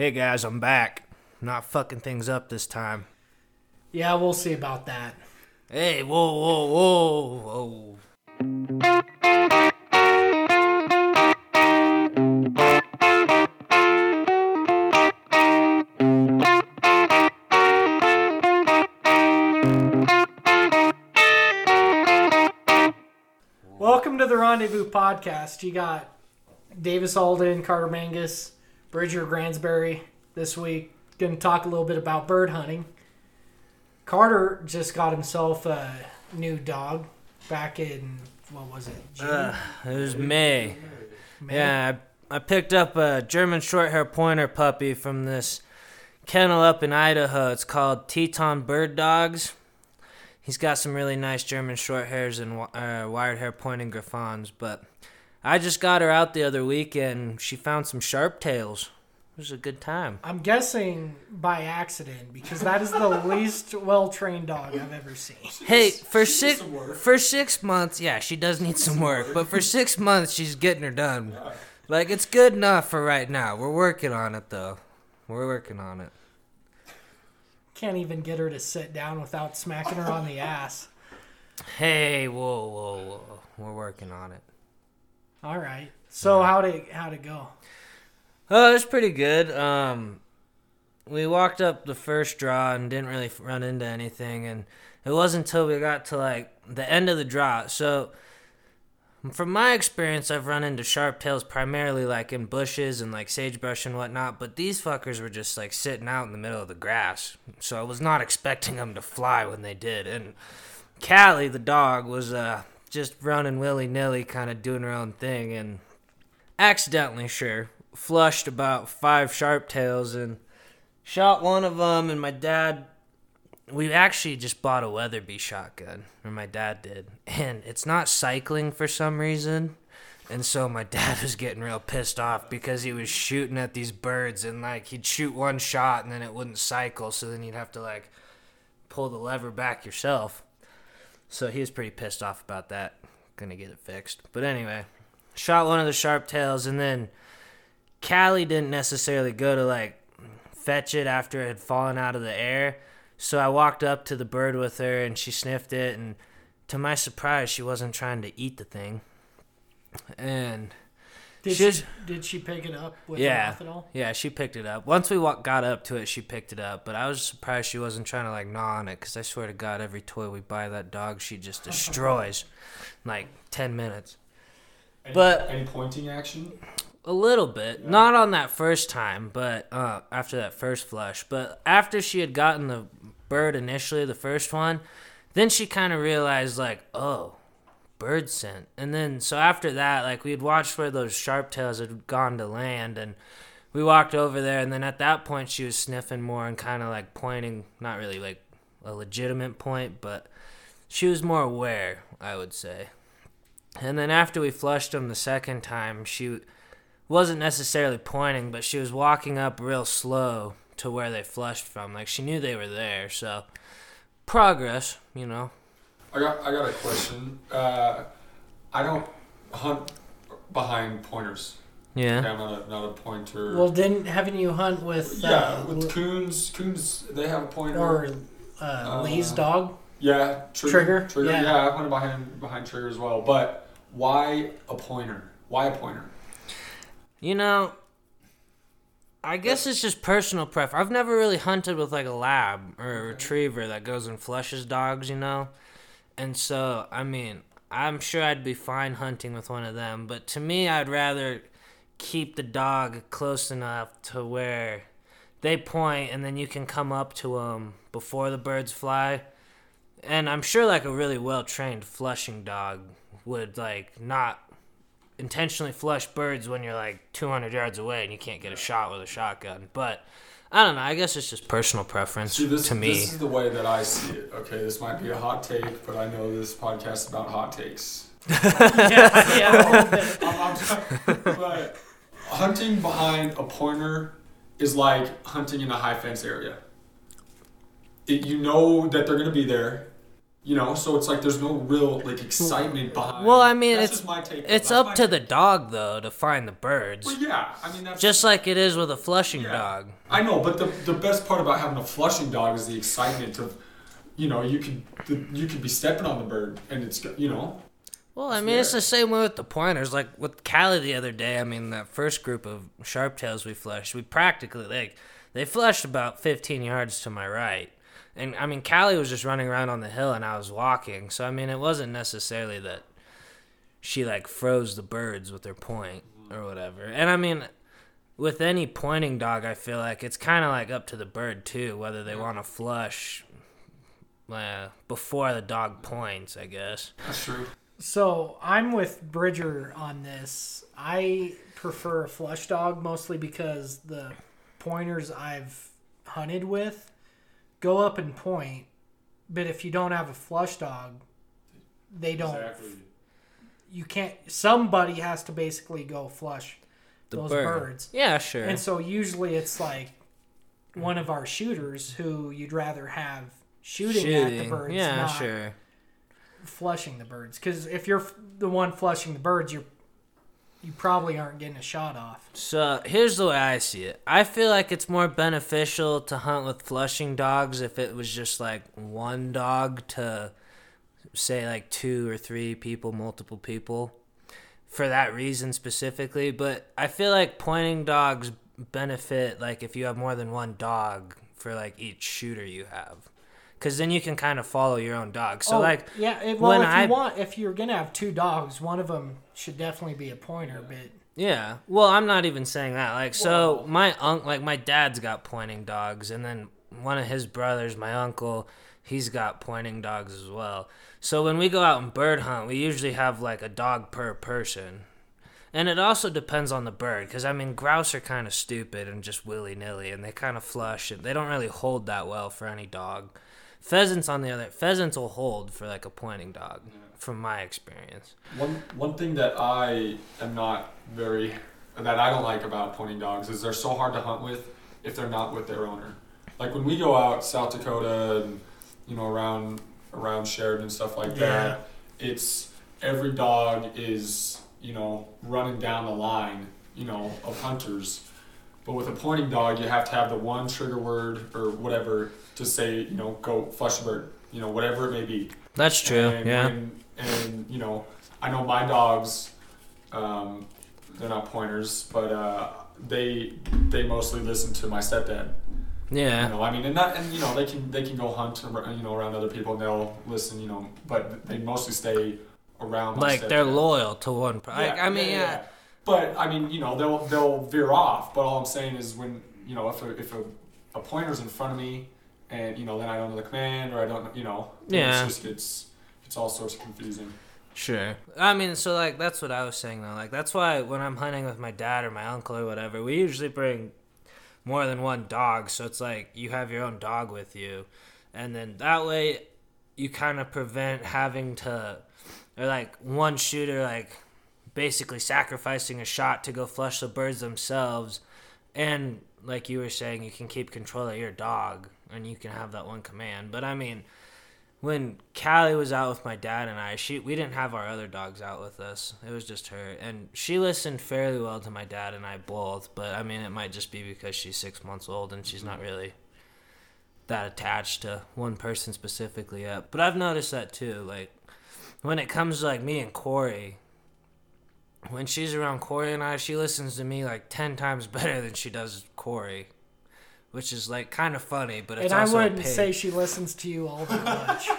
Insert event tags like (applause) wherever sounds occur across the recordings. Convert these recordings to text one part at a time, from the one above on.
Hey guys, I'm back. Not fucking things up this time. Yeah, we'll see about that. Hey, whoa, whoa, whoa, whoa. Welcome to the Rendezvous Podcast. You got Davis Alden, Carter Mangus, Bridger Gransbury this week. Going to talk a little bit about bird hunting. Carter just got himself a new dog back in, what was it? June? Uh, it was May. May? Yeah, I, I picked up a German Shorthair pointer puppy from this kennel up in Idaho. It's called Teton Bird Dogs. He's got some really nice German short hairs and uh, wired hair pointing griffons, but I just got her out the other weekend. She found some sharp tails. It was a good time. I'm guessing by accident because that is the (laughs) least well trained dog I've ever seen. Hey, for six for six months, yeah, she does need some work, but for (laughs) six months, she's getting her done. Like it's good enough for right now. We're working on it though. We're working on it. Can't even get her to sit down without smacking her on the ass. Hey, whoa, whoa, whoa. We're working on it. All right. So how'd it how'd it go? Oh, it was pretty good. Um, we walked up the first draw and didn't really run into anything, and it wasn't until we got to like the end of the draw. So, from my experience, I've run into sharp tails primarily like in bushes and like sagebrush and whatnot, but these fuckers were just like sitting out in the middle of the grass. So I was not expecting them to fly when they did. And Callie, the dog, was uh just running willy nilly, kind of doing her own thing, and accidentally, sure, flushed about five sharp tails and shot one of them. And my dad, we actually just bought a Weatherby shotgun, or my dad did, and it's not cycling for some reason. And so my (laughs) dad was getting real pissed off because he was shooting at these birds and like he'd shoot one shot and then it wouldn't cycle, so then you'd have to like pull the lever back yourself. So he was pretty pissed off about that. Gonna get it fixed. But anyway, shot one of the sharp tails and then Callie didn't necessarily go to like fetch it after it had fallen out of the air. So I walked up to the bird with her and she sniffed it and to my surprise she wasn't trying to eat the thing. And Did She's- she, did she pick it up with Yeah. her mouth at all? yeah, she picked it up. Once we walk, got up to it, she picked it up. But I was surprised she wasn't trying to like gnaw on it, because I swear to God, every toy we buy that dog, she just (laughs) destroys, in, like ten minutes. Any, But- any pointing action? A little bit, not on that first time, but uh, after that first flush. But after she had gotten the bird initially, the first one, then she kind of realized like, oh, bird scent. And then so after that, like we'd watched where those sharp tails had gone to land, and we walked over there, and then at that point she was sniffing more and kind of like pointing, not really like a legitimate point, but she was more aware, I would say. And then after we flushed them the second time, she wasn't necessarily pointing, but she was walking up real slow to where they flushed from. Like she knew they were there, so progress, you know. I got I got a question. Uh, I don't hunt behind pointers. Okay, Yeah. I'm not a, not a pointer. Well, didn't haven't you hunt with yeah, uh, with coons, coons they have a pointer. or uh, Lee's Uh, dog? yeah, trigger. Trigger? Trigger. Yeah. Yeah. I've hunted behind behind trigger as well. But why a pointer? Why a pointer? You know, I guess it's just personal preference. I've never really hunted with like a lab or a retriever that goes and flushes dogs, you know? And so, I mean, I'm sure I'd be fine hunting with one of them, but to me, I'd rather keep the dog close enough to where they point and then you can come up to them before the birds fly. And I'm sure like a really well trained flushing dog would like not intentionally flush birds when you're like 200 yards away and you can't get a shot with a shotgun. But I don't know. I guess it's just personal preference See, this, to me. this is the way that I see it. Okay, this might be a hot take, but I know this podcast is about hot takes. (laughs) yeah, yeah. a little bit. I'm- I'm- but hunting behind a pointer is like hunting in a high fence area. It, you know that they're going to be there, You know, so it's like there's no real like excitement behind. Well, I mean, that's it's my take. it's up to take. the dog though to find the birds, Well, yeah, I mean that's just like it is with a flushing Yeah. dog. I know, but the the best part about having a flushing dog is the excitement of, you know, you could the, you could be stepping on the bird and it's you know. Well, I mean, it's the same way with the pointers. Like with Callie the other day, I mean, that first group of sharp tails we flushed, we practically like they flushed about 15 yards to my right, and I mean, Callie was just running around on the hill, and I was walking. So I mean, it wasn't necessarily that she like froze the birds with her point or whatever. And I mean, with any pointing dog, I feel like it's kind of like up to the bird too, whether they want to flush. Uh, before the dog points, I guess. That's true. So I'm with Bridger on this. I prefer a flush dog mostly because the pointers I've hunted with go up and point, but if you don't have a flush dog, they don't. You can't. Somebody has to basically go flush The those bird. birds, Yeah, sure. and so usually it's like one of our shooters who you'd rather have shooting, at the birds, Yeah, not sure. flushing the birds. Because if you're the one flushing the birds, you're you probably aren't getting a shot off. So here's the way I see it. I feel like it's more beneficial to hunt with flushing dogs if it was just like one dog to say like two or three people, multiple people, for that reason specifically. But I feel like pointing dogs benefit like if you have more than one dog for like each shooter you have. Cause then you can kind of follow your own dog. So Oh, like yeah, it, well, if you I- want, if you're gonna have two dogs, one of them should definitely be a pointer. But Yeah. Well, I'm not even saying that. Like, so my uncle, like my dad's got pointing dogs, and then one of his brothers, my uncle, he's got pointing dogs as well. So when we go out and bird hunt, we usually have like a dog per person. And it also depends on the bird, because I mean, grouse are kind of stupid and just willy nilly, and they kind of flush, and they don't really hold that well for any dog. Pheasants, on the other, pheasants will hold for like a pointing dog, from my experience. One one thing that I am not very that I don't like about pointing dogs is they're so hard to hunt with if they're not with their owner. Like when we go out South Dakota and you know around around Sheridan and stuff like that, it's every dog is you know running down the line you know of hunters. But with a pointing dog, you have to have the one trigger word or whatever to say, you know, go flush a bird, you know, whatever it may be. That's true. And, yeah. And, and you know, I know my dogs, um, they're not pointers, but uh, they they mostly listen to my stepdad. yeah. You know, I mean, and that, and you know, they can they can go hunt, you know, around other people, and they'll listen, you know, but they mostly stay around. my like they're loyal to one. Pro- like, I mean, yeah, But I mean, you know, they'll they'll veer off. But all I'm saying is when you know if a, if a, a pointer's in front of me, and you know then I don't know the command or I don't you know Yeah. it just gets it's all sorts of confusing. sure. I mean, so like that's what I was saying though. Like that's why when I'm hunting with my dad or my uncle or whatever, we usually bring more than one dog. So it's like you have your own dog with you, and then that way you kind of prevent having to or like one shooter like basically sacrificing a shot to go flush the birds themselves and like you were saying you can keep control of your dog and you can have that one command but i mean when Callie was out with my dad and I, she we didn't have our other dogs out with us. It was just her, and she listened fairly well to my dad and I both. But I mean, it might just be because she's six months old and she's not mm-hmm. really that attached to one person specifically yet. But I've noticed that too. Like when it comes to like me and Corey, when she's around Corey and I, she listens to me like ten times (laughs) better than she does Corey, which is like kind of funny. But it's and I also a wouldn't pain. say she listens to you all that much. (laughs)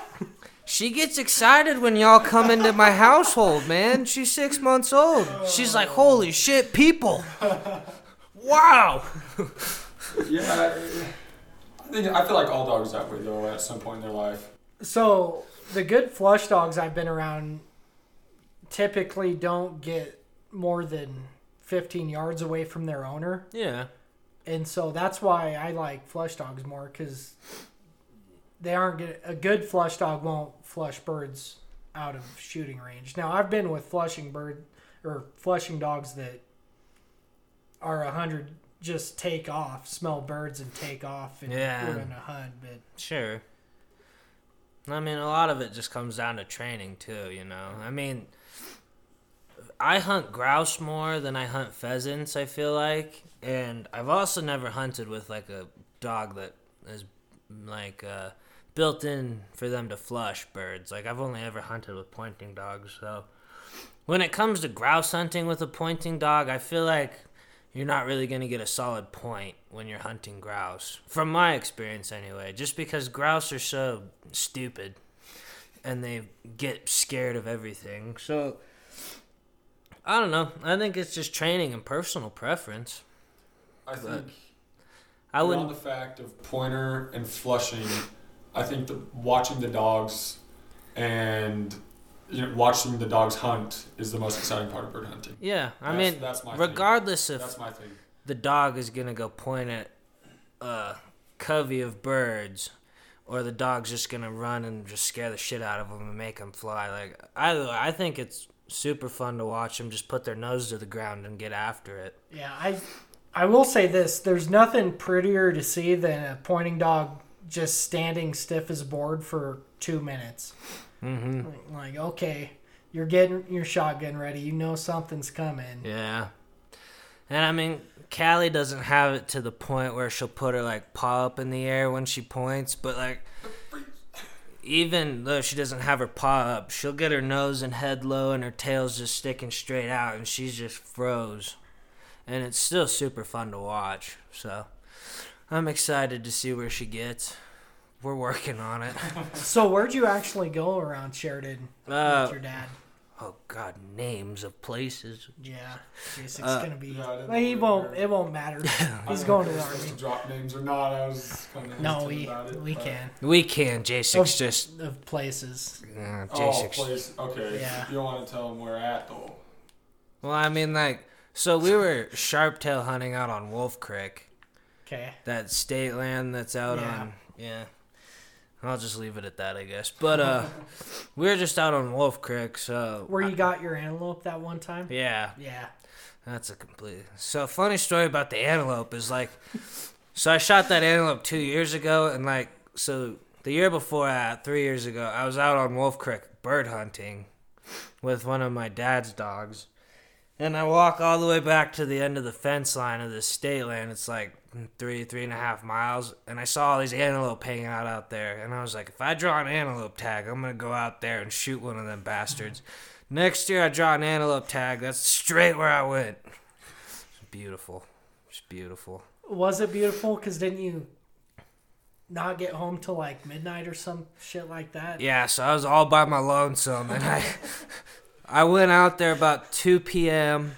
She gets excited when y'all come into my household, man. She's six months old. She's like, holy shit, people. (laughs) Wow. Yeah, I think I feel like all dogs that way though at some point in their life. so the good flush dogs I've been around typically don't get more than 15 yards away from their owner. Yeah. And so that's why I like flush dogs more because they aren't good. A good flush dog won't flush birds out of shooting range. Now I've been with flushing bird or flushing dogs that are a hundred just take off, smell birds and take off, and Yeah. we're gonna hunt. But Sure. I mean, a lot of it just comes down to training too. You know, I mean, I hunt grouse more than I hunt pheasants. I feel like, and I've also never hunted with like a dog that is like uh, built in for them to flush birds. Like I've only ever hunted with pointing dogs. So when it comes to grouse hunting with a pointing dog, I feel like you're not really going to get a solid point when you're hunting grouse. From my experience, anyway, just because grouse are so stupid and they get scared of everything. So, I don't know. I think it's just training and personal preference. I think I beyond wouldn't. the fact of pointer and flushing, I think the watching the dogs and you know, watching the dogs hunt is the most exciting part of bird hunting. Yeah, I That's- mean, that's my thing. regardless if That's my thing. the dog is gonna go point at a covey of birds, or the dog's just gonna run and just scare the shit out of them and make them fly. Like either, way, I think it's super fun to watch them just put their nose to the ground and get after it. Yeah, I I will say this: there's nothing prettier to see than a pointing dog just standing stiff as a board for two minutes. Mm-hmm. Like, okay, you're getting your shotgun ready. You know something's coming. Yeah. And I mean, Callie doesn't have it to the point where she'll put her like paw up in the air when she points, but like even though she doesn't have her paw up, she'll get her nose and head low and her tail's just sticking straight out and she's just froze. And it's still super fun to watch. So I'm excited to see where she gets. We're working on it. (laughs) So, where'd you actually go around Sheridan Uh, with your dad? oh god, names of places. Yeah, it's uh, gonna be. Yeah, I didn't well, he know won't. It won't matter. (laughs) He's going to the if we're supposed army. to drop names or not. I was kind of No, we about it, we but- can. We can. J6 just. Of places. Uh, Oh, J6 place. Okay. Yeah. You don't want to tell them where at though. Well, I mean, like, so we were sharptail hunting out on Wolf Creek, Okay. that state land that's out Yeah. on. Yeah. I'll just leave it at that, I guess. But uh, (laughs) we were just out on Wolf Creek, so Where you got your antelope that one time? yeah, Yeah. that's a complete. So funny story about the antelope is like, so I shot that antelope two years ago, and like, so the year before that, three years ago, I was out on Wolf Creek bird hunting with one of my dad's dogs. And I walk all the way back to the end of the fence line of this state land. It's like three, three and a half miles. And I saw all these antelope hanging out out there. And I was like, if I draw an antelope tag, I'm going to go out there and shoot one of them bastards. (laughs) Next year, I draw an antelope tag. That's straight where I went. It's beautiful. It's beautiful. Was it beautiful? Because didn't you not get home till like midnight or some shit like that? Yeah, so I was all by my lonesome, and I (laughs) I went out there about two p.m.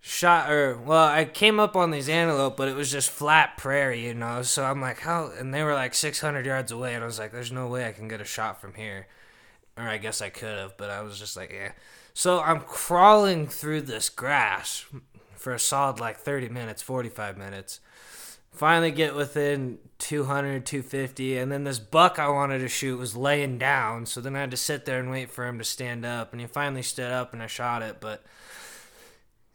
Shot or well, I came up on these antelope, but it was just flat prairie, you know. So I'm like, how? And they were like 600 yards away, and I was like, there's no way I can get a shot from here. Or I guess I could have, but I was just like, yeah. So I'm crawling through this grass for a solid like 30 minutes, 45 minutes finally get within 200 250 and then this buck i wanted to shoot was laying down so then i had to sit there and wait for him to stand up and he finally stood up and i shot it but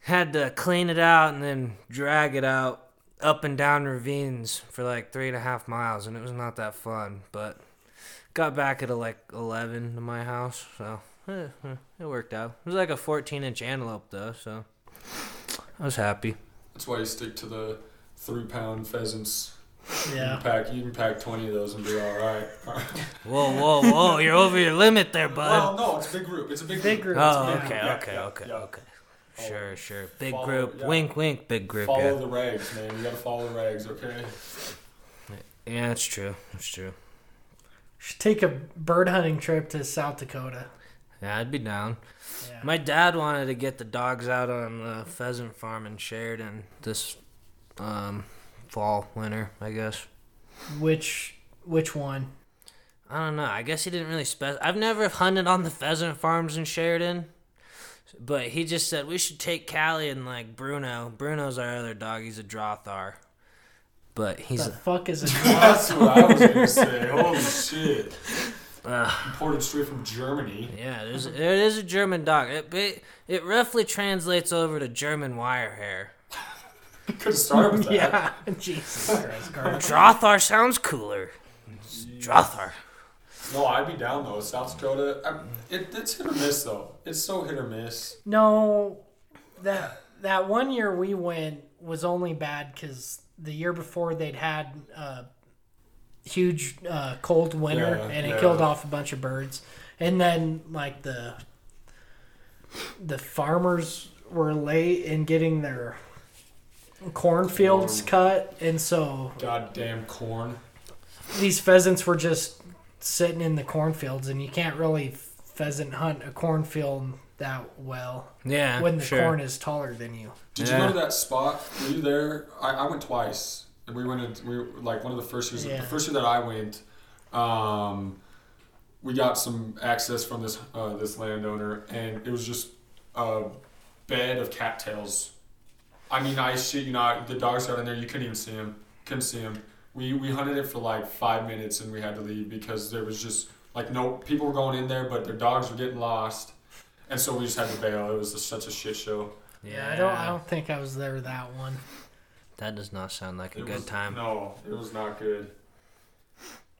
had to clean it out and then drag it out up and down ravines for like three and a half miles and it was not that fun but got back at like 11 to my house so eh, eh, it worked out. It was like a 14 inch antelope though so i was happy. That's why you stick to the three pound pheasants. You Yeah. can pack. You can pack twenty of those and be all right. (laughs) Whoa, whoa, whoa! You're over your limit there, bud. well, bud. no, it's a big group. It's a big, Big group. group. Oh, Yeah. okay, Yeah, okay, yeah, okay, yeah. okay. Sure, sure. Big Follow- group. yeah. Wink, wink. Big group. Follow Yeah. the regs, man. You gotta follow the regs, okay? Yeah, that's true. That's true. Should take a bird hunting trip to South Dakota. Yeah, I'd be down. Yeah. My dad wanted to get the dogs out on the pheasant farm in Sheridan this um, fall, winter, I guess. Which which one? I don't know. I guess he didn't really spec. I've never hunted on the pheasant farms in Sheridan, but he just said we should take Callie and like Bruno. Bruno's our other dog. He's a Drahthaar, but he's the a, fuck is it? That's what I was gonna say. Holy shit! uh, Imported straight from Germany. yeah. There's it is a German dog. It, it it roughly translates over to German wire hair. (laughs) Could have started with (laughs) that. yeah. (laughs) Jesus Christ, Carter. Drahthaar sounds cooler. Drahthaar. No, I'd be down though. South Dakota, I, it, it's hit or miss though. It's so hit or miss. No, that that one year we went was only bad because the year before they'd had a huge uh, cold winter Yeah, and it yeah. killed off a bunch of birds, and then like the the farmers were late in getting their cornfields Corn. cut, and so Goddamn corn. these pheasants were just sitting in the cornfields, and you can't really pheasant hunt a cornfield that well Yeah, when the sure. corn is taller than you. Did Yeah. you go to that spot? Were you there? I, I went twice. And we went. In, we like one of the first years. Yeah. The first year that I went, um, we got some access from this uh, this landowner, and it was just a bed of cattails. I mean, I shit you not. The dogs got in there. You couldn't even see them. Couldn't see them. We we hunted it for like five minutes, and we had to leave because there was just like no people were going in there, but their dogs were getting lost, and so we just had to bail. It was just such a shit show. Yeah, I don't. I don't think I was there that one. That does not sound like a It good was- time. No, it was not good.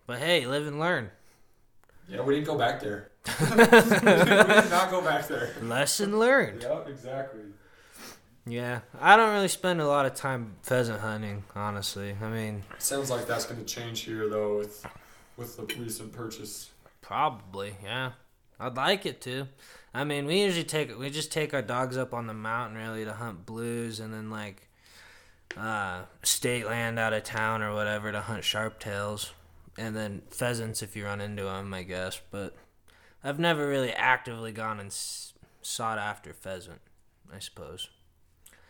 But hey, live and learn. Yeah, we didn't go back there. (laughs) (laughs) we did not go back there. Lesson learned. Yeah, exactly. Yeah, I don't really spend a lot of time pheasant hunting, honestly. I mean, Sounds like that's going to change here though with with the recent purchase. probably, yeah. I'd like it to. I mean, we usually take we just take our dogs up on the mountain really to hunt blues, and then like uh, state land out of town or whatever to hunt sharp tails, and then pheasants if you run into them, I guess. But I've never really actively gone and s- sought after pheasant. I suppose.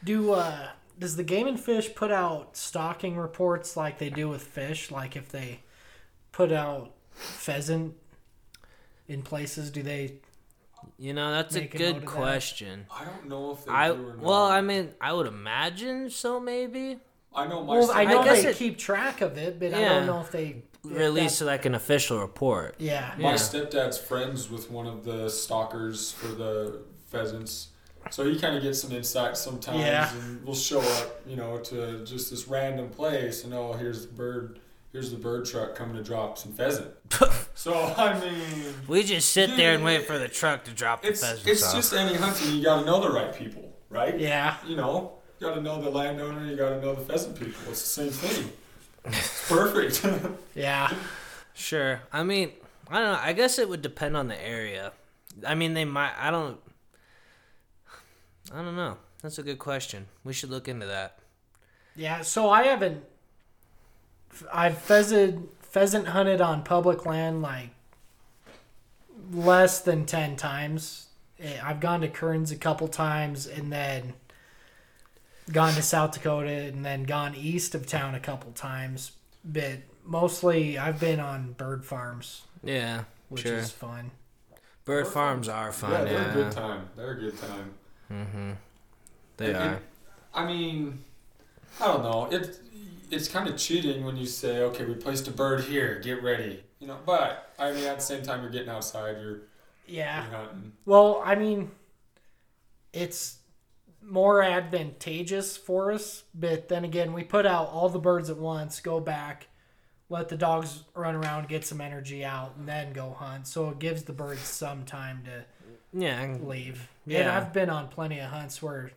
Do uh, does the Game and Fish put out stocking reports like they do with fish? Like if they put out pheasant in places, do they? You know, that's Make a a note good that. question. I don't know if they I do or not. well, I mean, I would imagine so. Maybe I know my Well, I stepdad- know guess they it- keep track of it, but I don't know if they if release like an official report. Yeah. my Yeah. stepdad's friends with one of the stalkers for the pheasants. So he kind of gets some insight sometimes, Yeah. and we'll show up, you know, to just this random place, and oh, here's the bird, here's the bird truck coming to drop some pheasant. (laughs) so I mean, We just sit there and wait for the truck to drop the it's pheasants it's off. just any hunting. You got to know the right people, right? Yeah. You know, you got to know the landowner. You got to know the pheasant people. It's the same thing. It's perfect. (laughs) Yeah. Sure. I mean, I don't know. I guess it would depend on the area. I mean, they might. I don't. I don't know. That's a good question. We should look into that. Yeah, so I haven't. I've pheasant pheasant hunted on public land like less than ten times. Eh, I've gone to Kearns a couple times, and then gone to South Dakota, and then gone east of town a couple times. But mostly, I've been on bird farms, Yeah. which sure. is fun. Bird Bird farms are fun. yeah, fun. they're a Yeah. good time. They're a good time. Mm-hmm. They And- are. and, I mean, I don't know. It it's kind of cheating when you say, okay, we placed a bird here. Get ready. You know, but I mean, at the same time, you're getting outside. You're, Yeah. you're hunting. Well, I mean, it's more advantageous for us, but then again, we put out all the birds at once, go back, let the dogs run around, get some energy out, and then go hunt. So it gives the birds some time to Yeah. I- leave. And Yeah. I've been on plenty of hunts where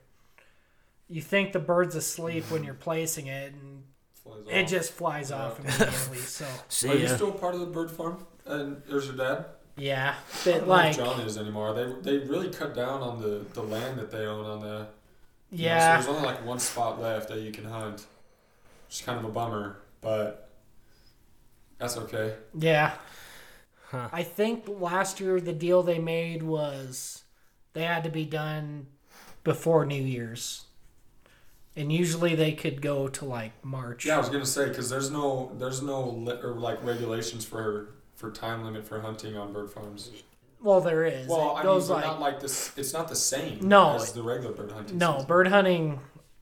you think the bird's asleep when you're placing it, and Flies it off. just flies off (laughs) immediately. So Are you still part of the bird farm? And there's your dad. yeah, I but don't like if John is anymore. They they really cut down on the the land that they own on the. you know, yeah. so there's only like one spot left that you can hunt. It's kind of a bummer, but that's okay. Yeah. Huh. I think last year the deal they made was they had to be done before New Year's. And usually they could go to like March. Yeah, I was gonna say because there's no there's no li- or like regulations for for time limit for hunting on bird farms. Well, there is. Well, it I goes mean, like not like this. It's not the same. No, as the regular bird hunting. no, season. bird hunting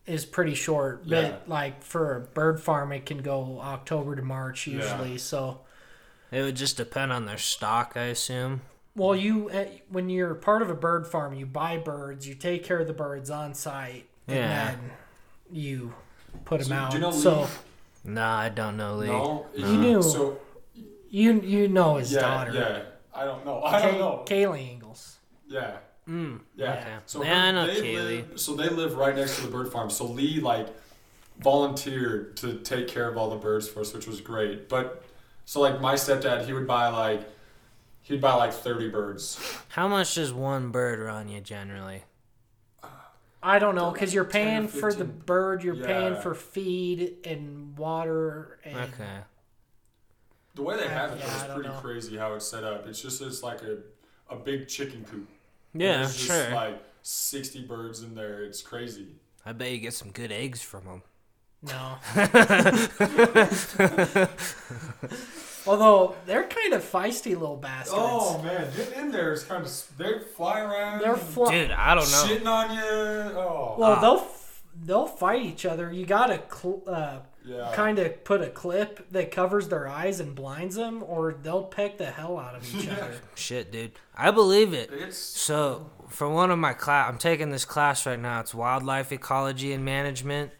is pretty short, but Yeah. like for a bird farm it can go October to March Yeah. usually. So, It would just depend on their stock, I assume. well, you eh, when you're part of a bird farm, you buy birds, you take care of the birds on site, Yeah. and then you put them out. do you know so Lee? Nah, I don't know, Lee. No, You knew. So You you know his yeah, daughter. yeah. I don't know. I don't know. Kaylee Ingles. Yeah. Mm. Yeah. Okay. So Yeah, I know they Kaylee. live, so they live right next to the bird farm. So Lee like volunteered to take care of all the birds for us, which was great. But so like my stepdad, he would buy like he'd buy like thirty birds. How much does one bird run you generally? I don't know because you're paying for the bird, you're paying for feed and water. And Okay. The way they have it yeah, is pretty know. crazy how it's set up. It's just it's like a a big chicken coop. Yeah, There's just sure. like sixty birds in there. It's crazy. I bet you get some good eggs from them. No. (laughs) (laughs) Although they're kind of feisty little bastards. Oh man, getting in there is kind of they fly around. they're fl- Dude, I don't know. shitting on you. Oh, well, Ah. they'll f- they'll fight each other. You gotta cl- uh, yeah. kind of put a clip that covers their eyes and blinds them, or they'll peck the hell out of each other. (laughs) Shit, dude. I believe it. It's So, for one of my class, I'm taking this class right now. It's wildlife ecology and management,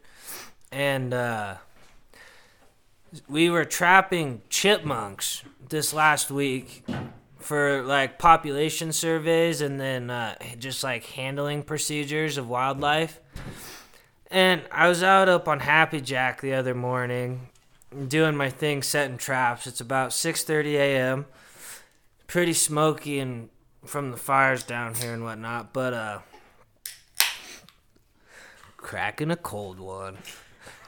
and uh, we were trapping chipmunks this last week for like population surveys and then uh, just like handling procedures of wildlife. And I was out up on Happy Jack the other morning, doing my thing, setting traps. It's about 6:30 a.m. Pretty smoky and from the fires down here and whatnot, but uh, cracking a cold one.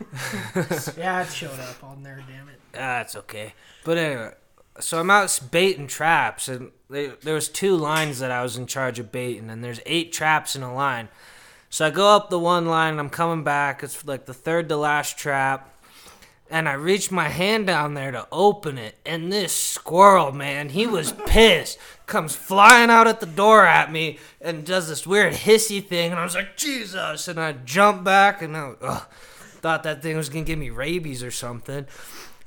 (laughs) yeah, it showed up on there. Damn it. That's okay. But anyway, so I'm out baiting traps, and they, there was two lines that I was in charge of baiting, and there's eight traps in a line. So I go up the one line, and I'm coming back. It's like the third to last trap, and I reach my hand down there to open it, and this squirrel, man, he was (laughs) pissed. Comes flying out at the door at me and does this weird hissy thing, and I was like, Jesus! And I jump back, and I ugh, thought that thing was gonna give me rabies or something.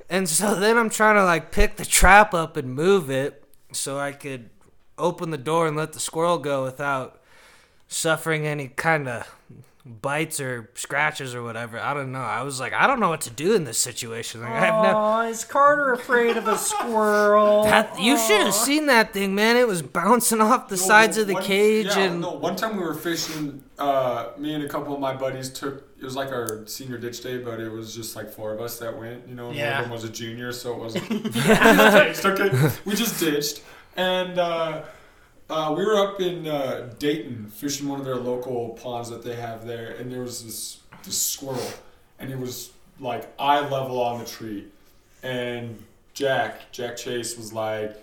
And so then I'm trying to like pick the trap up and move it so I could open the door and let the squirrel go without suffering any kind of bites or scratches or whatever. I don't know. I was like, I don't know what to do in this situation. Like, I have no. Oh, is Carter afraid of a squirrel? (laughs) That, you should have seen that thing, man. It was bouncing off the No, sides of the one- cage yeah, and no, one time we were fishing. Uh, me and a couple of my buddies took. It was like our senior ditch day, but it was just like four of us that went. You know, Yeah. one of them was a junior, so it wasn't. (laughs) (laughs) ditched, (laughs) okay, we just ditched, and uh, uh, we were up in uh, Dayton fishing one of their local ponds that they have there, and there was this this squirrel, and it was like eye level on the tree, and Jack Jack Chase was like,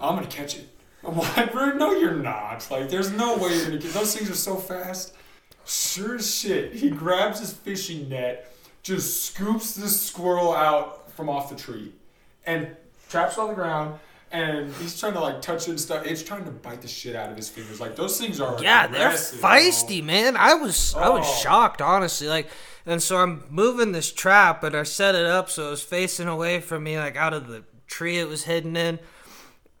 "I'm gonna catch it." I'm like, bro, no, you're not. Like, there's no way you're gonna get those things are so fast. Sure as shit, he grabs his fishing net, just scoops this squirrel out from off the tree, and traps it on the ground. And he's trying to like touch it and stuff. It's trying to bite the shit out of his fingers. Like those things are Yeah, they're feisty, man. I was I was Oh. shocked, honestly. Like, and so I'm moving this trap, and I set it up so it was facing away from me, like out of the tree it was hidden in.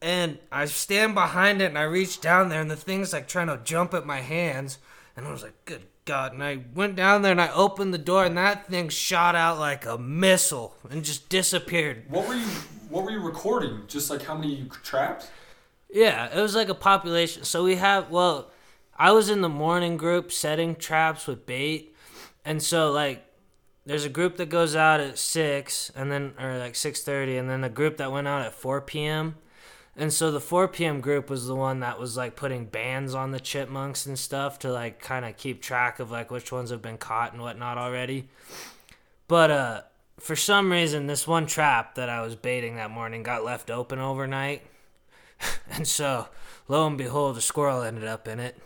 And I stand behind it, and I reach down there, and the thing's like trying to jump at my hands, and I was like, "Good God!" And I went down there, and I opened the door, and that thing shot out like a missile and just disappeared. What were you? What were you recording? Just like how many you trapped? Yeah, it was like a population. So we have well, I was in the morning group setting traps with bait, and so like there's a group that goes out at six and then or like six thirty, and then a group that went out at four p.m. And so the 4 p.m. group was the one that was like putting bands on the chipmunks and stuff to like kind of keep track of like which ones have been caught and whatnot already. But uh, for some reason, this one trap that I was baiting that morning got left open overnight. (laughs) And so, lo and behold, a squirrel ended up in it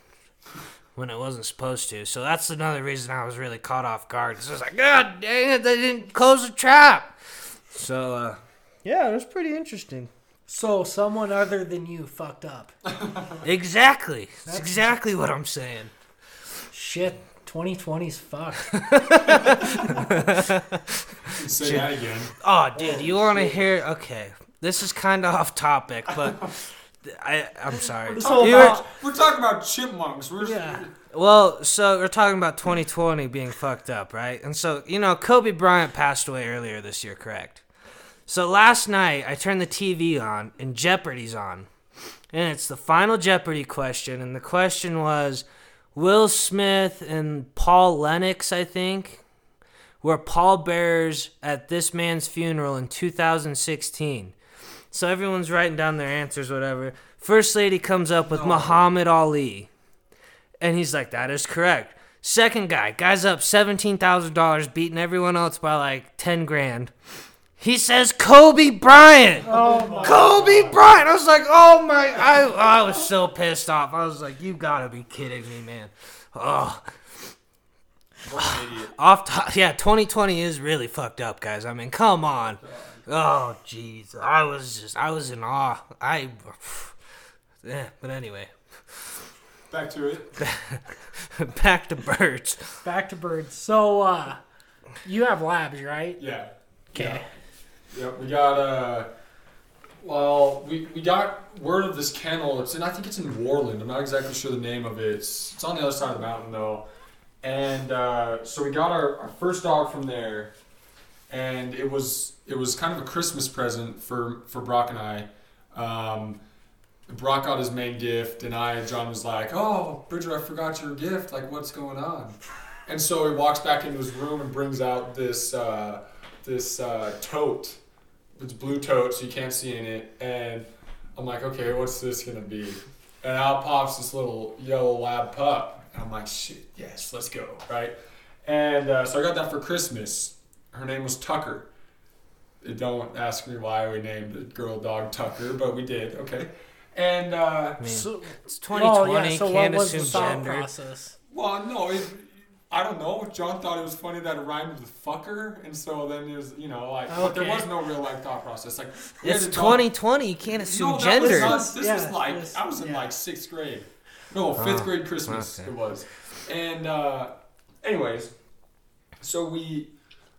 when it wasn't supposed to. So that's another reason I was really caught off guard. 'cause I was like, God dang it, they didn't close the trap. So, uh, yeah, it was pretty interesting. So someone other than you fucked up. (laughs) Exactly. That's exactly what I'm saying. Shit, 2020's fucked. (laughs) Say that again. Oh, dude, you oh, want to hear? Okay, this is kind of off topic, but I, I'm sorry. So You were- about- We're talking about chipmunks. We're Yeah. Well, so we're talking about 2020 being fucked up, right? And so, you know, Kobe Bryant passed away earlier this year, correct? So last night I turned the TV on and Jeopardy's on. And it's the final Jeopardy question and the question was Will Smith and Paul Lennox, I think, were pallbearers at this man's funeral in 2016. So everyone's writing down their answers, whatever. First lady comes up with oh. Muhammad Ali. And he's like, that is correct. Second guy, guy's up $17,000, beating everyone else by like 10 grand. He says Kobe Bryant. Oh my. Kobe Bryant. I was like, oh my. I, I was so pissed off. I was like, you gotta be kidding me, man. Oh. What an idiot. Off top, yeah, 2020 is really fucked up, guys. I mean, come on. Oh, jeez. I was just, I was in awe. I, (sighs) yeah, but anyway, Back to it. (laughs) back to birds. Back to birds. So, uh, you have labs, right? Yeah. Okay. Yeah, we got uh well, we, we got word of this kennel. It's in I think it's in Worland. I'm not exactly sure the name of it. It's, it's on the other side of the mountain though. And uh, so we got our, our first dog from there and it was it was kind of a Christmas present for, for Brock and I. Um, Brock got his main gift and I John was like, Oh, Bridger, I forgot your gift, like what's going on? And so he walks back into his room and brings out this uh, this uh, tote. It's blue tote, so you can't see in it. And I'm like, okay, what's this gonna be? And out pops this little yellow lab pup. And I'm like, shit, yes, let's go, right? And uh, so I got that for Christmas. Her name was Tucker. Don't ask me why we named the girl dog Tucker, but we did. Okay. And uh, I mean, So, it's oh, 2020. yeah, so can't what was assume thought gender. process? Well, no, it, I don't know. John thought it was funny that it rhymed with fucker, and so then it was, you know, like, but there was no real life thought process. Like, It's a dog- 2020. You can't assume No, that was gender. not- this Yeah, was like this- I was in yeah. like sixth grade. No, fifth Oh, grade Christmas okay. it was. And uh, anyways, so we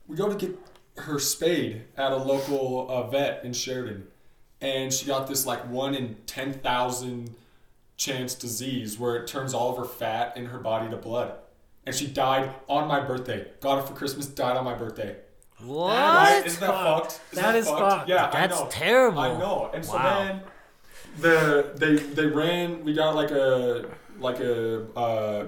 we go to get her spayed at a local uh, vet in Sheridan, and she got this like one in ten thousand chance disease where it turns all of her fat in her body to blood. And she died on my birthday. Got it for Christmas. Died on my birthday. what? Right? Isn't that fucked. fucked? That is fucked. Yeah, I That's know. terrible. I know. And so Wow. then the they they ran. We got like a like a uh,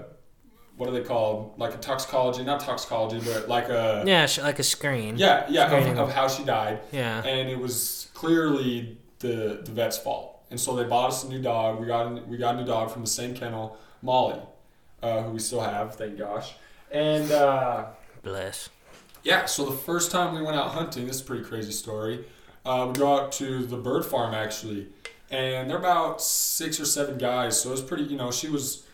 what are they called? Like a toxicology, not toxicology, but like a Yeah, like a screen. yeah yeah Screening. of, of how she died, Yeah. and it was clearly the the vet's fault. And so they bought us a new dog. We got we got a new dog from the same kennel, Molly, uh, who we still have, thank gosh. And uh, Bless. yeah, so the first time we went out hunting, this is a pretty crazy story. Uh, we go out to the bird farm actually, and they're about six or seven guys. So it was pretty, you know, she was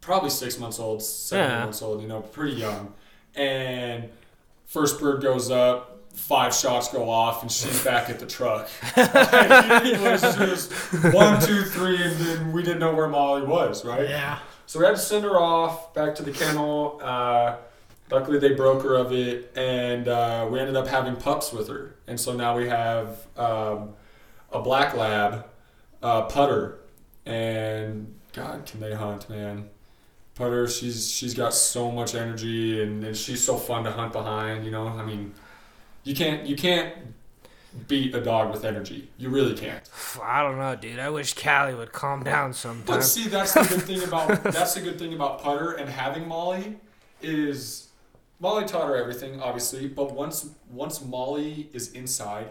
probably six months old, seven Yeah. months old, you know, pretty young. And first bird goes up, five shots go off, and she's back at the truck. (laughs) Like, it was just one, two, three, and then we didn't know where Molly was, right? Yeah. So we had to send her off back to the kennel. Uh, luckily, they broke her of it, and uh, we ended up having pups with her. And so now we have um, a black lab, uh, Putter, and God, can they hunt, man? Putter, she's she's got so much energy, and, and she's so fun to hunt behind. You know, I mean, you can't you can't beat a dog with energy. You really can't. I don't know, dude. I wish Callie would calm down sometimes. But see, that's the good thing about (laughs) that's the good thing about putter and having Molly is Molly taught her everything, obviously. But once once Molly is inside,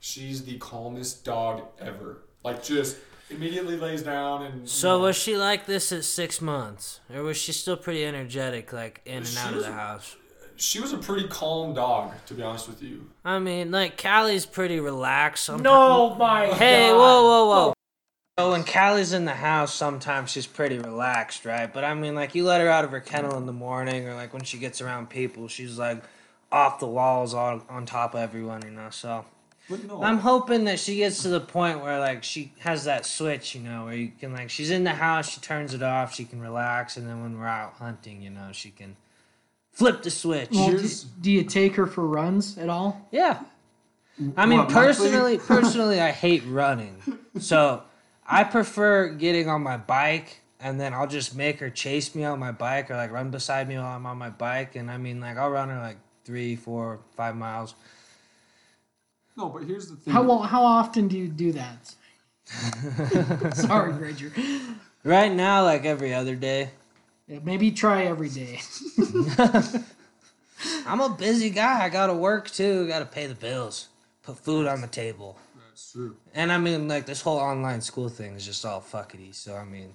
she's the calmest dog ever. Like just immediately lays down and. So was she like this at six months, or was she still pretty energetic, like in and She out of the house? She was a pretty calm dog, to be honest with you. I mean, like Callie's pretty relaxed. Sometimes. No, my Hey, God. whoa, whoa, whoa. So when Callie's in the house, sometimes she's pretty relaxed, right? But I mean, like you let her out of her kennel in the morning, or like when she gets around people, she's like off the walls, on on top of everyone, you know. So no, I'm hoping that she gets to the point where like she has that switch, you know, where you can like she's in the house, she turns it off, she can relax, and then when we're out hunting, you know, she can flip the switch. Well, do, do you take her for runs at all? Yeah. I mean, What, personally, personally, I hate running. So I prefer getting on my bike and then I'll just make her chase me on my bike or like run beside me while I'm on my bike. And I mean, like, I'll run her like three, four, five miles. No, but here's the thing. How well, how often do you do that? (laughs) Sorry, Bridger. Right now, like every other day. Yeah, maybe try every day. (laughs) I'm a busy guy. I gotta work too. Gotta pay the bills, put food on the table. That's true. And I mean, like this whole online school thing is just all fuckety. So I mean,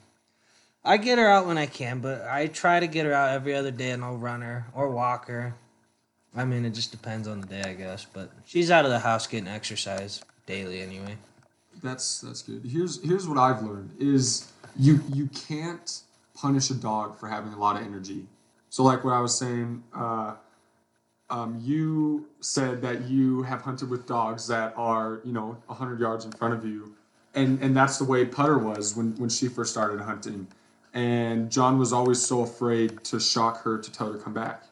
I get her out when I can, but I try to get her out every other day, and I'll run her or walk her. I mean, it just depends on the day, I guess. But she's out of the house getting exercise daily anyway. That's that's good. Here's here's what I've learned is you you can't punish a dog for having a lot of energy. So like what I was saying, uh, um, you said that you have hunted with dogs that are you know hundred yards in front of you, and and that's the way Putter was when when she first started hunting, and John was always so afraid to shock her to tell her to come back,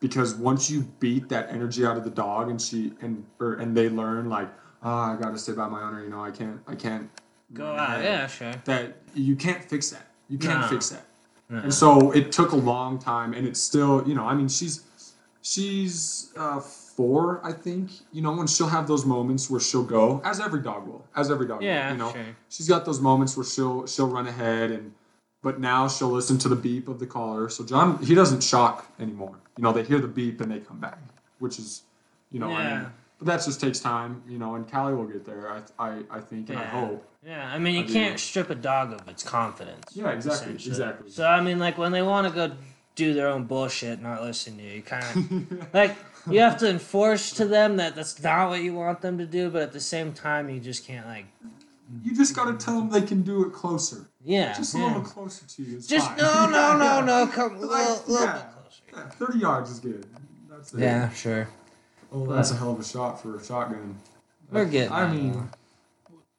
because once you beat that energy out of the dog and she and or and they learn like ah I got to stay by my owner, you know I can't I can't Go out, ahead," yeah, sure. that you can't fix that. You can't No. fix that. No. And so it took a long time, and it's still, you know, I mean, she's she's uh, four, I think, you know, and she'll have those moments where she'll go, as every dog will, as every dog Yeah, will, you know. sure. She's got those moments where she'll she'll run ahead, and but now she'll listen to the beep of the collar. So John, he doesn't shock anymore. You know, they hear the beep and they come back, which is, you know, I mean, but that just takes time, you know, and Callie will get there, I I, I think, and I hope. Yeah, I mean, you I can't strip a dog of its confidence. Yeah, exactly, exactly. So I mean, like when they want to go do their own bullshit, not listen to you, you kind of (laughs) like you have to enforce to them that that's not what you want them to do, but at the same time, you just can't like, You just got to tell them they can do it closer. yeah, Just a yeah. little closer to you. Just fine. no, no, no, (laughs) Yeah. no, come a little yeah. bit closer. Yeah, Thirty yards is good. That's it. Yeah, sure. Oh, that's a hell of a shot for a shotgun. We're getting. I mean, though.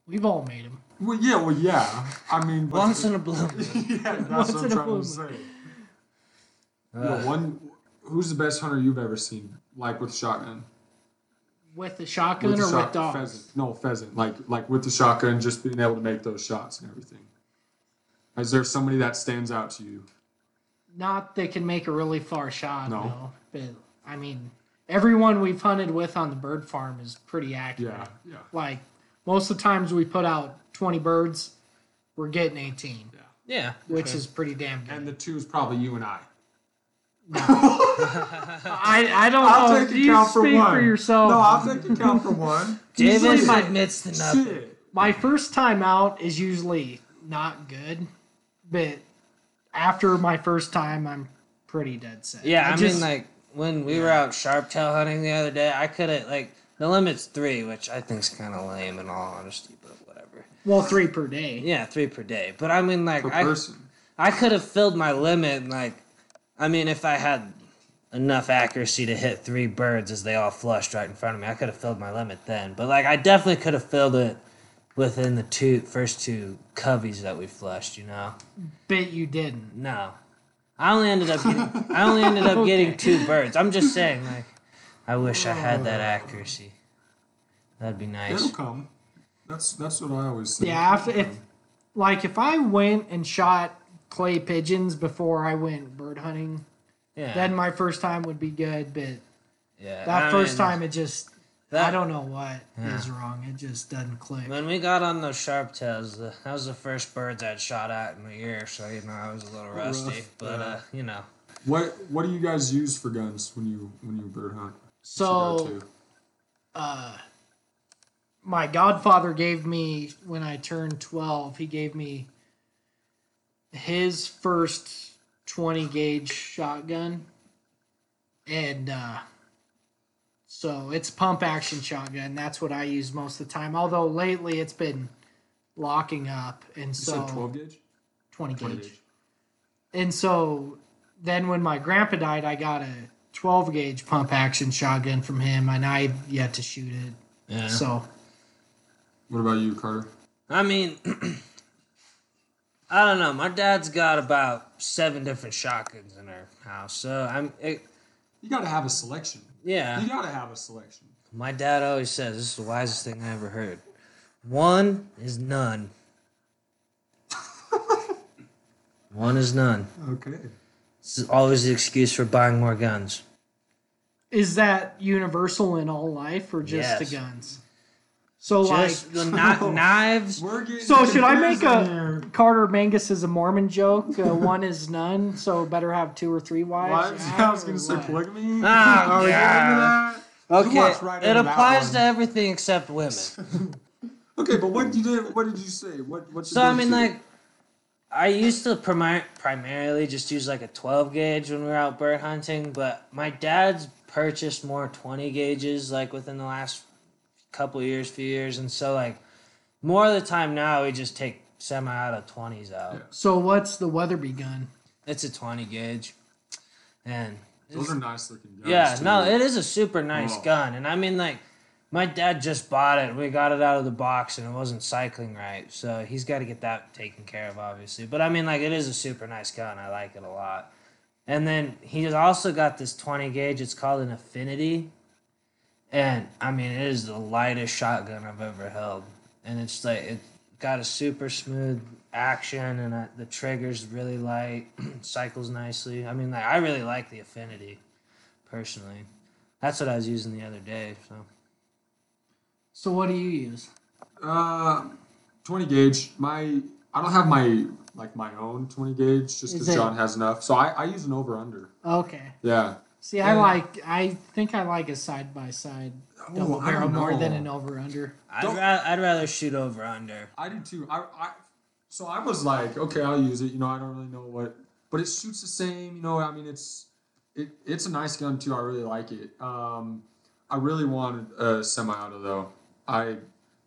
We've all made them. well, yeah, well, yeah. I mean, but- once in a blue. moon. (laughs) yeah, that's Once what in I'm a trying blue to say. Uh, Yo, one, who's the best hunter you've ever seen? Like with shotgun? With the shotgun With or the with shot- dogs? Pheasant. No, pheasant. Like like with the shotgun, just being able to make those shots and everything. Is there somebody that stands out to you? Not they can make a really far shot, No. no. But I mean, everyone we've hunted with on the bird farm is pretty accurate. Yeah, yeah. Like most of the times we put out 20 birds, we're getting 18, yeah, which sure. is pretty damn good. And the two is probably you and I. I, I don't I'll know. take Do you count for speak one. for yourself? No, I'll take a count for one. Davis Usually my- admits to nothing. Shit. My first time out is usually not good, but after my first time, I'm pretty dead set. Yeah, I, just- mean, like when we were out sharp tail hunting the other day, I could have like the limit's three, which I think's kind of lame in all honesty, but whatever. well, three per day. Yeah, three per day. But I mean, like Per I, person. I could have filled my limit. Like, I mean, if I had enough accuracy to hit three birds as they all flushed right in front of me, I could have filled my limit then. But like, I definitely could have filled it within the two first two coveys that we flushed. You know. But you didn't. No. I only ended up getting I only ended up (laughs) getting two birds. I'm just saying, like I wish I had that accuracy. That'd be nice. It'll come. That's that's what I always say. Yeah, if, if like if I went and shot clay pigeons before I went bird hunting, Yeah. then my first time would be good. But yeah. that I first mean, time, it just that- I don't know what is Yeah. wrong. It just doesn't click. When we got on those sharp tails, the, that was the first birds I'd shot at in a year, so you know I was a little rusty. Rough, but yeah. uh, you know. What what do you guys use for guns when you when you bird hunt? So uh, my godfather gave me when I turned twelve. He gave me his first twenty gauge shotgun, and uh, so it's pump action shotgun. That's what I use most of the time. Although lately it's been locking up, and you so said twelve gauge. 20 20 gauge. gauge. And so then when my grandpa died, I got a 12 gauge pump action shotgun from him, and I've yet to shoot it. Yeah. So What about you, Carter? I mean, (clears throat) I don't know. My dad's got about seven different shotguns in our house, so I'm. It, You got to have a selection. Yeah. You got to have a selection. My dad always says this is the wisest thing I ever heard. One is none. (laughs) One is none. Okay. This is always the excuse for buying more guns. is that universal in all life or just the guns? So Just like, the (laughs) kni- knives. So should I make a here. Carter Mangus is a Mormon joke? Uh, (laughs) one is none, so better have two or three wives. Wives? (laughs) I was gonna say polygamy. Ah, Are we yeah. Okay, right it applies to everything except women. Okay, but what you did? What did you say? What? What's the So I mean, deal? like, I used to primar- primarily just use like a 12 gauge when we were out bird hunting, but my dad's purchased more 20 gauges like within the last couple years, few years, and so like more of the time now we just take semi-auto 20s out. Yeah. So what's the Weatherby gun? It's a 20 gauge, and those are nice looking guns. yeah, too. no, it is a super nice Oh. gun, and I mean like. My dad just bought it. We got it out of the box, and it wasn't cycling right. So he's got to get that taken care of, obviously. But I mean, like, it is a super nice gun. I like it a lot. And then he's also got this 20 gauge. It's called an Affinity, and I mean, it is the lightest shotgun I've ever held. And it's like it got a super smooth action, and uh, the trigger's really light. (clears throat) cycles nicely. I mean, like, I really like the Affinity, personally. That's what I was using the other day. So. So what do you use? Uh, twenty gauge. My I don't have my like my own twenty gauge just Is because John has enough. So I, I use an over under. Okay. Yeah. See, I like. I think I like a side by side double Oh, I barrel don't more than an over under. I'd, Don't- ra- I'd rather shoot over under. I do too. I, I so I was like, okay, I'll use it. You know, I don't really know what, but it shoots the same. You know, I mean, it's it it's a nice gun too. I really like it. Um, I really wanted a semi-auto though. I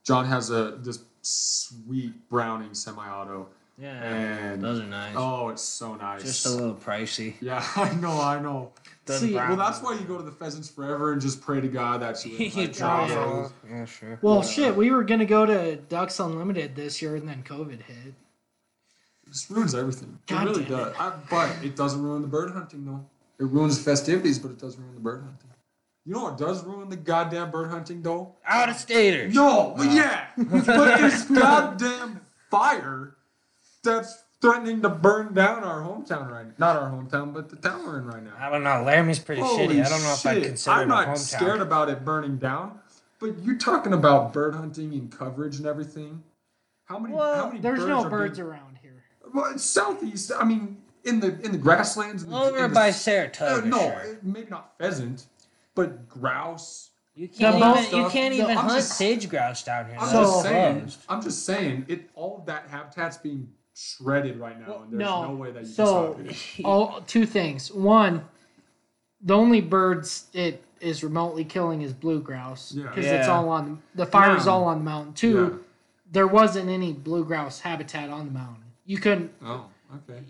John has a this sweet Browning semi-auto, Yeah, and those are nice. oh, it's so nice. Just a little pricey. (laughs) yeah, I know, I know. Doesn't See, Well, that's why you go to the Pheasants Forever and just pray to God that you (laughs) you like, draw. yeah. Yeah, sure. Well, Yeah. shit, we were gonna go to Ducks Unlimited this year, and then COVID hit. It just ruins everything. God it really damn it. does. I, but it doesn't ruin the bird hunting though. It ruins the festivities, but it doesn't ruin the bird hunting. You know what does ruin the goddamn bird hunting though? Out of staters. No, well, yeah, (laughs) but this goddamn fire that's threatening to burn down our hometown right now. Not our hometown, but the town we're in right now. I don't know. Laramie's pretty Holy shitty. I don't know if I'd shit. consider I'm it a not hometown. scared about it burning down, but you're talking about bird hunting and coverage and everything. How many? how many there's birds no are birds being- around here. Well, it's southeast. I mean, in the in the grasslands. in the- Over in the- by Uh, no, sure. uh, maybe not pheasant, but grouse. You can't The even most- you can't the- even I'm hunt just- sage grouse down here. I'm So- just saying. I'm just saying. It all of that habitat's being shredded right now, and there's no. no, way that you So- can stop it. (laughs) Oh, two things. One, the only birds it is remotely killing is blue grouse Yeah. because it's all on the, fire fire's No. all on the mountain. Two, Yeah. there wasn't any blue grouse habitat on the mountain. You couldn't. Oh, okay.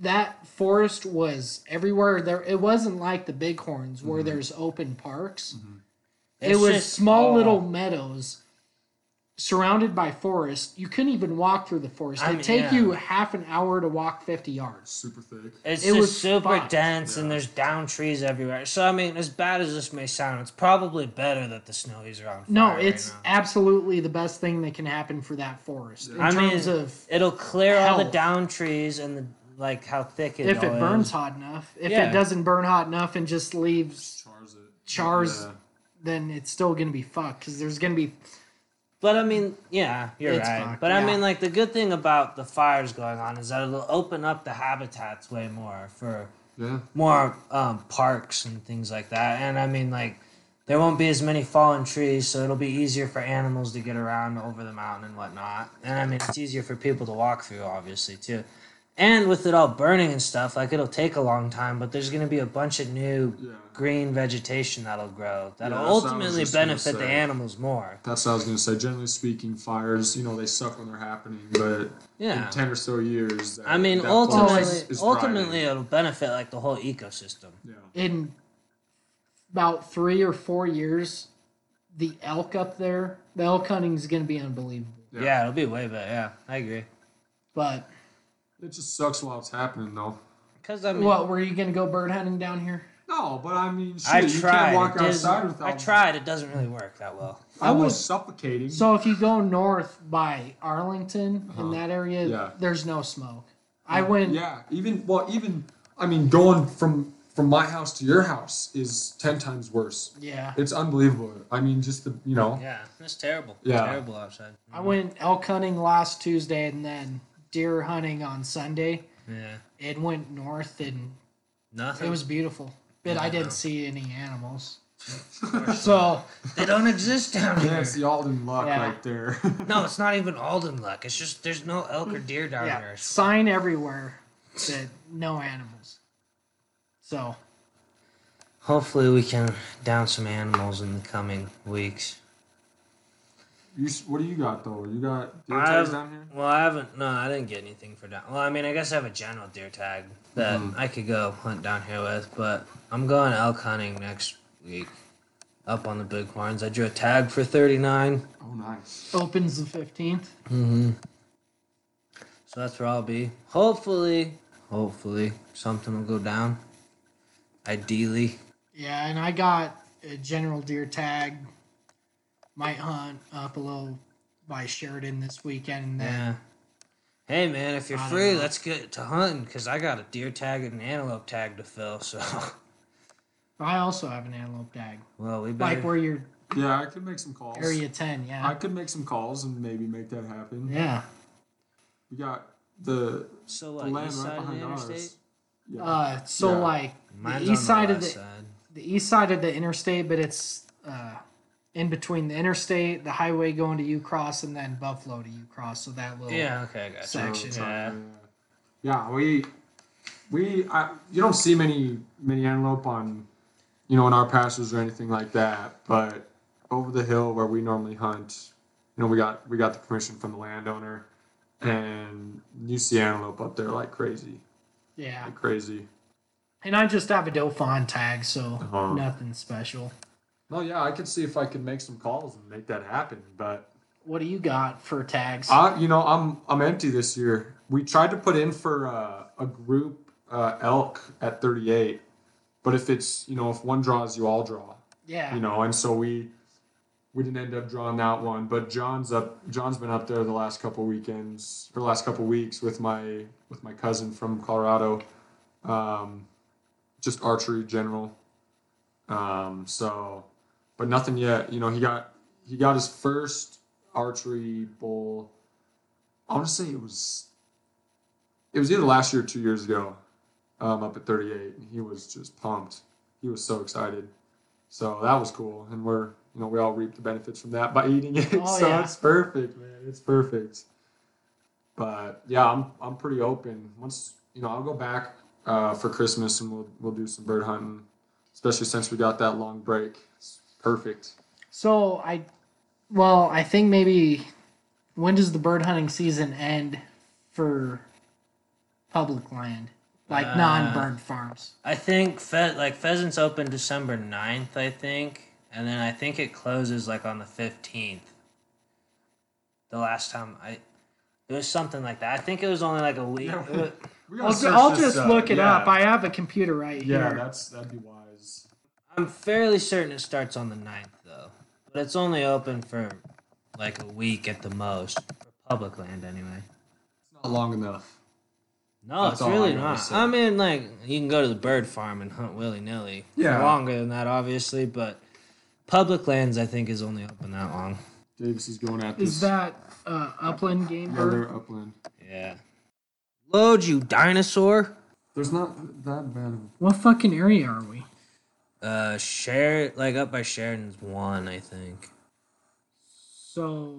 That forest was everywhere. There, it wasn't like the bighorns where mm-hmm. there's open parks. Mm-hmm. It was just small all- little meadows surrounded by forest. You couldn't even walk through the forest. I It'd mean, take yeah. you half an hour to walk 50 yards. Super thick. It's It just was super fucked. dense, and Yeah. there's down trees everywhere. So I mean, as bad as this may sound, it's probably better that the snowies are on fire. No, right it's now. absolutely the best thing that can happen for that forest in I mean, terms of It'll clear all the health. down trees and the like how thick it if it burns is. hot enough. If Yeah. it doesn't burn hot enough and just leaves, Chars it. Chars- Yeah. then it's still gonna be fucked because there's gonna be But I mean, yeah, you're It's right. fucked, but I mean, like the good thing about the fires going on is that it'll open up the habitats way more for Yeah. more um, parks and things like that. And I mean, like there won't be as many fallen trees, so it'll be easier for animals to get around over the mountain and whatnot. And I mean, it's easier for people to walk through, obviously too. And with it all burning and stuff, like it'll take a long time, but there's gonna be a bunch of new Yeah. green vegetation that'll grow that'll Yeah, that's what I was ultimately just gonna benefit the animals more. That's what I was gonna say. Generally speaking, fires, you know, they suck when they're happening, but Yeah. in ten or so years, that, I mean, that ultimately, is- is ultimately, it'll benefit like the whole ecosystem. yeah. in about three or four years. The elk up there, the elk hunting is gonna be unbelievable. Yeah. Yeah. it'll be way better. Yeah, I agree. But It just sucks while it's happening, though. Because I mean, what were you gonna go bird hunting down here? No, but I mean, shit, I you tried. can't walk it outside without. I tried. It doesn't really work that well. I was Almost suffocating. So if you go north by Arlington Uh-huh. in that area, Yeah. there's no smoke. I went. Yeah, even well, even I mean, going from from my house to your house is ten times worse. Yeah. It's unbelievable. I mean, just the you know. Yeah, it's terrible. Yeah. Terrible outside. I went elk hunting last Tuesday and then deer hunting on Sunday. Yeah. It went north and Nothing. it was beautiful. But I didn't see any animals. (laughs) so They don't exist down Yeah, here. it's the Alden luck Yeah. right there. (laughs) No, it's not even Alden luck. It's just there's no elk or deer down yeah, there. sign everywhere that no animals. So Hopefully, we can down some animals in the coming weeks. You, what do you got though? You got deer I tags have- down here? Well, I haven't. No, I didn't get anything for down. Well, I mean, I guess I have a general deer tag that Mhm. I could go hunt down here with, but I'm going elk hunting next week up on the Bighorns. I drew a tag for 39. Oh, nice. opens the fifteenth. Mm-hmm. So that's where I'll be. Hopefully, hopefully something will go down. Ideally, Yeah, and I got a general deer tag. Might hunt up a little by Sheridan this weekend, and then yeah. Hey man, if you're I free, know. let's get to hunting because I got a deer tag and an antelope tag to fill. So, I also have an antelope tag, well, we better. like where you're Yeah, I could make some calls. area ten. yeah. I could make some calls and maybe make that happen. yeah. We got the, so the land East right side of the behind interstate. ours. Yeah. Uh, so Yeah. like Mine's the east on side the of the side. the east side of the interstate, but it's uh, in between the interstate, the highway going to Ucross, and then Buffalo to Ucross. So that little Yeah, okay, I got. Section. So, Yeah. yeah, we we I, you don't see many many antelope on you know in our pastures or anything like that, but over the hill where we normally hunt, you know we got we got the permission from the landowner, and you see antelope up there like crazy, yeah. like crazy. And I just have a doe fawn tag, so Uh-huh. nothing special. Oh yeah, I could see if I could make some calls and make that happen, but What do you got for tags? I, you know, I'm I'm empty this year. We tried to put in for uh, a group uh, elk at 38, but if it's you know if one draws, you all draw. yeah. You know, and so we we didn't end up drawing that one. But John's up. John's been up there the last couple weekends or last couple weeks with my with my cousin from Colorado. Um, just archery general. Um, so, but nothing yet. You know, he got he got his first archery bull. I want to say it was it was either last year or two years ago. Um, up at 38, and he was just pumped. He was so excited. So that was cool, and we're you know we all reap the benefits from that by eating it. (laughs) Oh, so yeah. it's perfect, man. It's perfect. But yeah, I'm I'm pretty open. Once you know, I'll go back uh, for Christmas and we'll we'll do some bird hunting, especially since we got that long break. It's perfect. So I, well, I think maybe when does the bird hunting season end for public land, like Uh, non-bird farms? I think fe- like pheasants open December 9th, I think, and then I think it closes like on the fifteenth. The last time I, it was something like that. I think it was only like a week. (laughs) Yeah. was- I'll, gotta ju- search I'll this just look it yeah. up. I have a computer right yeah, here. Yeah, that's that'd be wise. I'm fairly certain it starts on the 9th though, but it's only open for like a week at the most for public land anyway. It's not long enough. No, That's it's all I really not. say. I mean, like you can go to the bird farm and hunt willy nilly. Yeah. longer than that, obviously, but public lands I think is only open that long. Davis is going at this. Is that uh, upland game yeah, bird? they're upland. Yeah. Load you dinosaur. There's not that bad of What fucking area are we? Uh, share like up by Sheridan's one, I think. So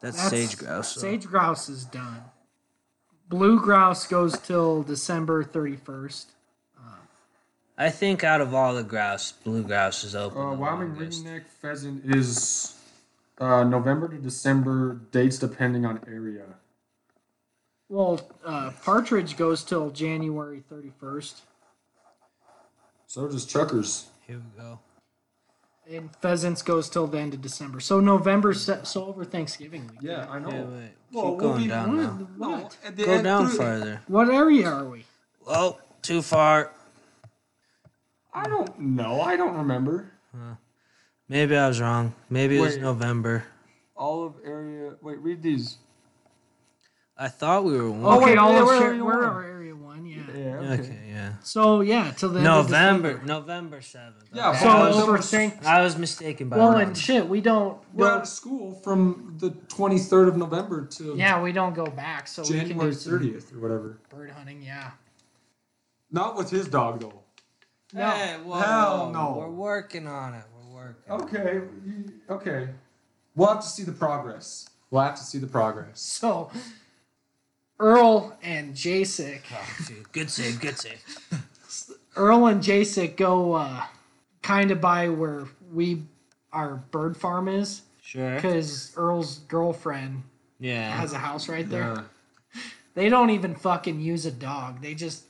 That's, that's sage grouse. so- Sage grouse is done. Blue grouse goes till December thirty first. I think out of all the grouse, blue grouse is open. Uh, the Wyoming longest. ringneck pheasant is uh, November to December, dates depending on area. Well, uh, partridge goes till January thirty first, So does chukars. Here we go. and pheasants goes till the end of December. So November, so over Thanksgiving week. Yeah, I know. Wait, wait. Well, Keep we'll going be- down now. What? at Go down through- further. What area are we? Oh, too far. I don't know. I don't remember. Maybe I was wrong. Maybe it was Wait. November. Olive area. Wait, read these. I thought we were one. Okay, oh, wait, all wait, of where Sher- are you where on? are area one? one. Yeah. Yeah. Okay, yeah. So yeah, till the end of November, December. November seventh. Yeah, So but- over thank. I was mistaken by Well, one. and shit, we don't. We're out of school from the 23rd of November to yeah, we don't go back, so January 30th or whatever. bird hunting. Yeah. Not with his dog though. No. Hey, whoa, Hell no. We're working on it. We're working. Okay. Okay. We'll have to see the progress. We'll have to see the progress. So, Earl and Jacek, Oh, dude, good save, good save. (laughs) Earl and Jacek go uh, kind of by where we our bird farm is, Sure. because Earl's girlfriend Yeah. has a house right there. Yeah. (laughs) They don't even fucking use a dog. They just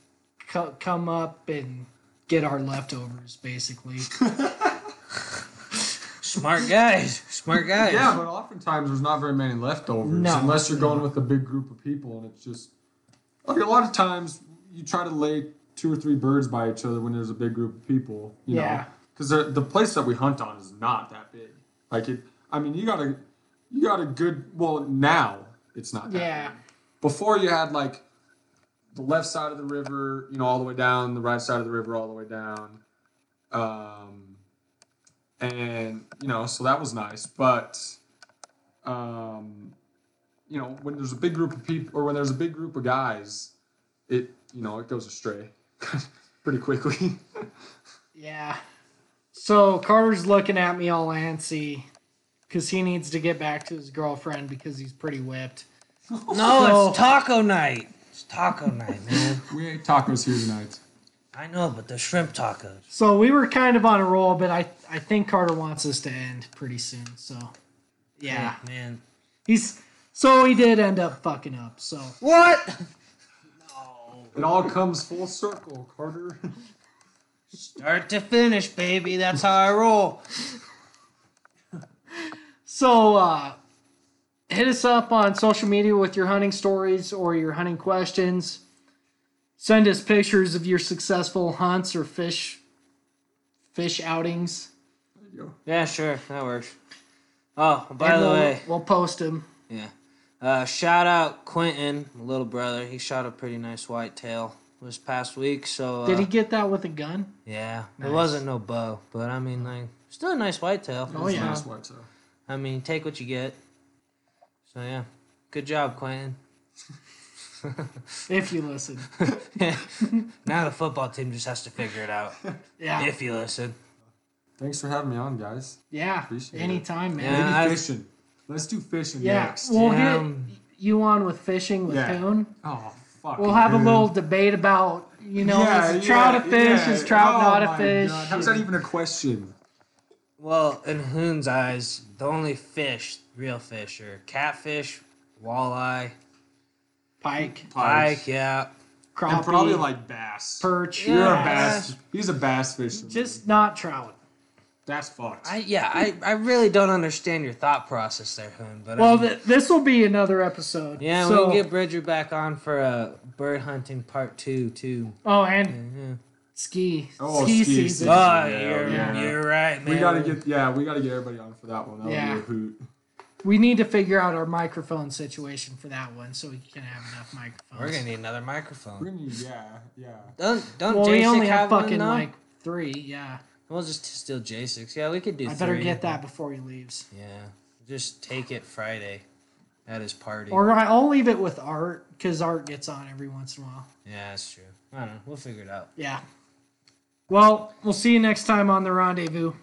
co- come up and get our leftovers, basically. (laughs) Smart guys. Smart guys. Yeah, but oftentimes there's not very many leftovers No. unless you're going with a big group of people, and it's just like a lot of times you try to lay two or three birds by each other when there's a big group of people. You Yeah. know, because the place that we hunt on is not that big. Like it, I mean, you got a you got a good. Well, now it's not. That Yeah. Big. Before you had like the left side of the river, you know, all the way down, the right side of the river, all the way down. Um, and you know, so that was nice. But um, you know, when there's a big group of people, or when there's a big group of guys, it you know it goes astray (laughs) pretty quickly. (laughs) Yeah. So Carter's looking at me all antsy because he needs to get back to his girlfriend because he's pretty whipped. (laughs) No, So- it's taco night. It's taco night, man. we ate tacos here tonight. I know, but the shrimp tacos. So we were kind of on a roll, but I I think Carter wants us to end pretty soon. So yeah, Hey, man. he's so he did end up fucking up. So What? No. It all comes full circle, Carter. Start to finish, baby. That's how I roll. so uh, hit us up on social media with your hunting stories or your hunting questions. Send us pictures of your successful hunts or fish fish outings. There you go. Yeah, sure. That works. Oh, by And the we'll, way, we'll post them. yeah. Uh, shout out Quentin, little brother. He shot a pretty nice whitetail this past week. So uh, Did he get that with a gun? Yeah, Nice. it wasn't no bow, but I mean, like, still a nice whitetail. Oh, yeah. nice whitetail. I mean, take what you get. So yeah, good job, Quentin. (laughs) (laughs) If you listen. (laughs) now the football team just has to figure it out. (laughs) Yeah. If you listen. Thanks for having me on, guys. Yeah. Appreciate it. Anytime, man. Yeah, Maybe I- fishing. Let's do fishing Yeah, next. we'll Yeah, get um, you on with fishing with Yeah. Coon. oh fuck. We'll have a little debate about, you know, is a trout a fish? Is trout Oh not a fish? God. How's that even a question? Well, in Hoon's eyes, the only fish, real fish, are catfish, walleye, Pike, pike, yeah. crappie, And probably like bass. perch. You're a bass. He's a bass fisherman. Just not trout. that's fucked. I yeah, I, I really don't understand your thought process there, Hoon. But Well, I mean, th- this will be another episode. yeah, So, we'll get Bridger back on for a bird hunting part two too. oh, and Yeah. ski, Oh, ski, ski season. season. Oh, Yeah, you're, yeah. you're right, man. we gotta get yeah, we gotta get everybody on for that one. That'll Yeah. be a hoot. We need to figure out our microphone situation for that one, so we can have enough microphones. We're gonna need another We're microphone. gonna need yeah, yeah. Don't don't well, we J6 only have have fucking though? like three. Yeah, We'll just steal J6. Yeah, we could do. I better three. get that before he leaves. Yeah, just take it Friday, at his party. Or I- I'll leave it with Art because Art gets on every once in a while. yeah, that's true. I don't know. We'll figure it out. Yeah. Well, we'll see you next time on the rendezvous.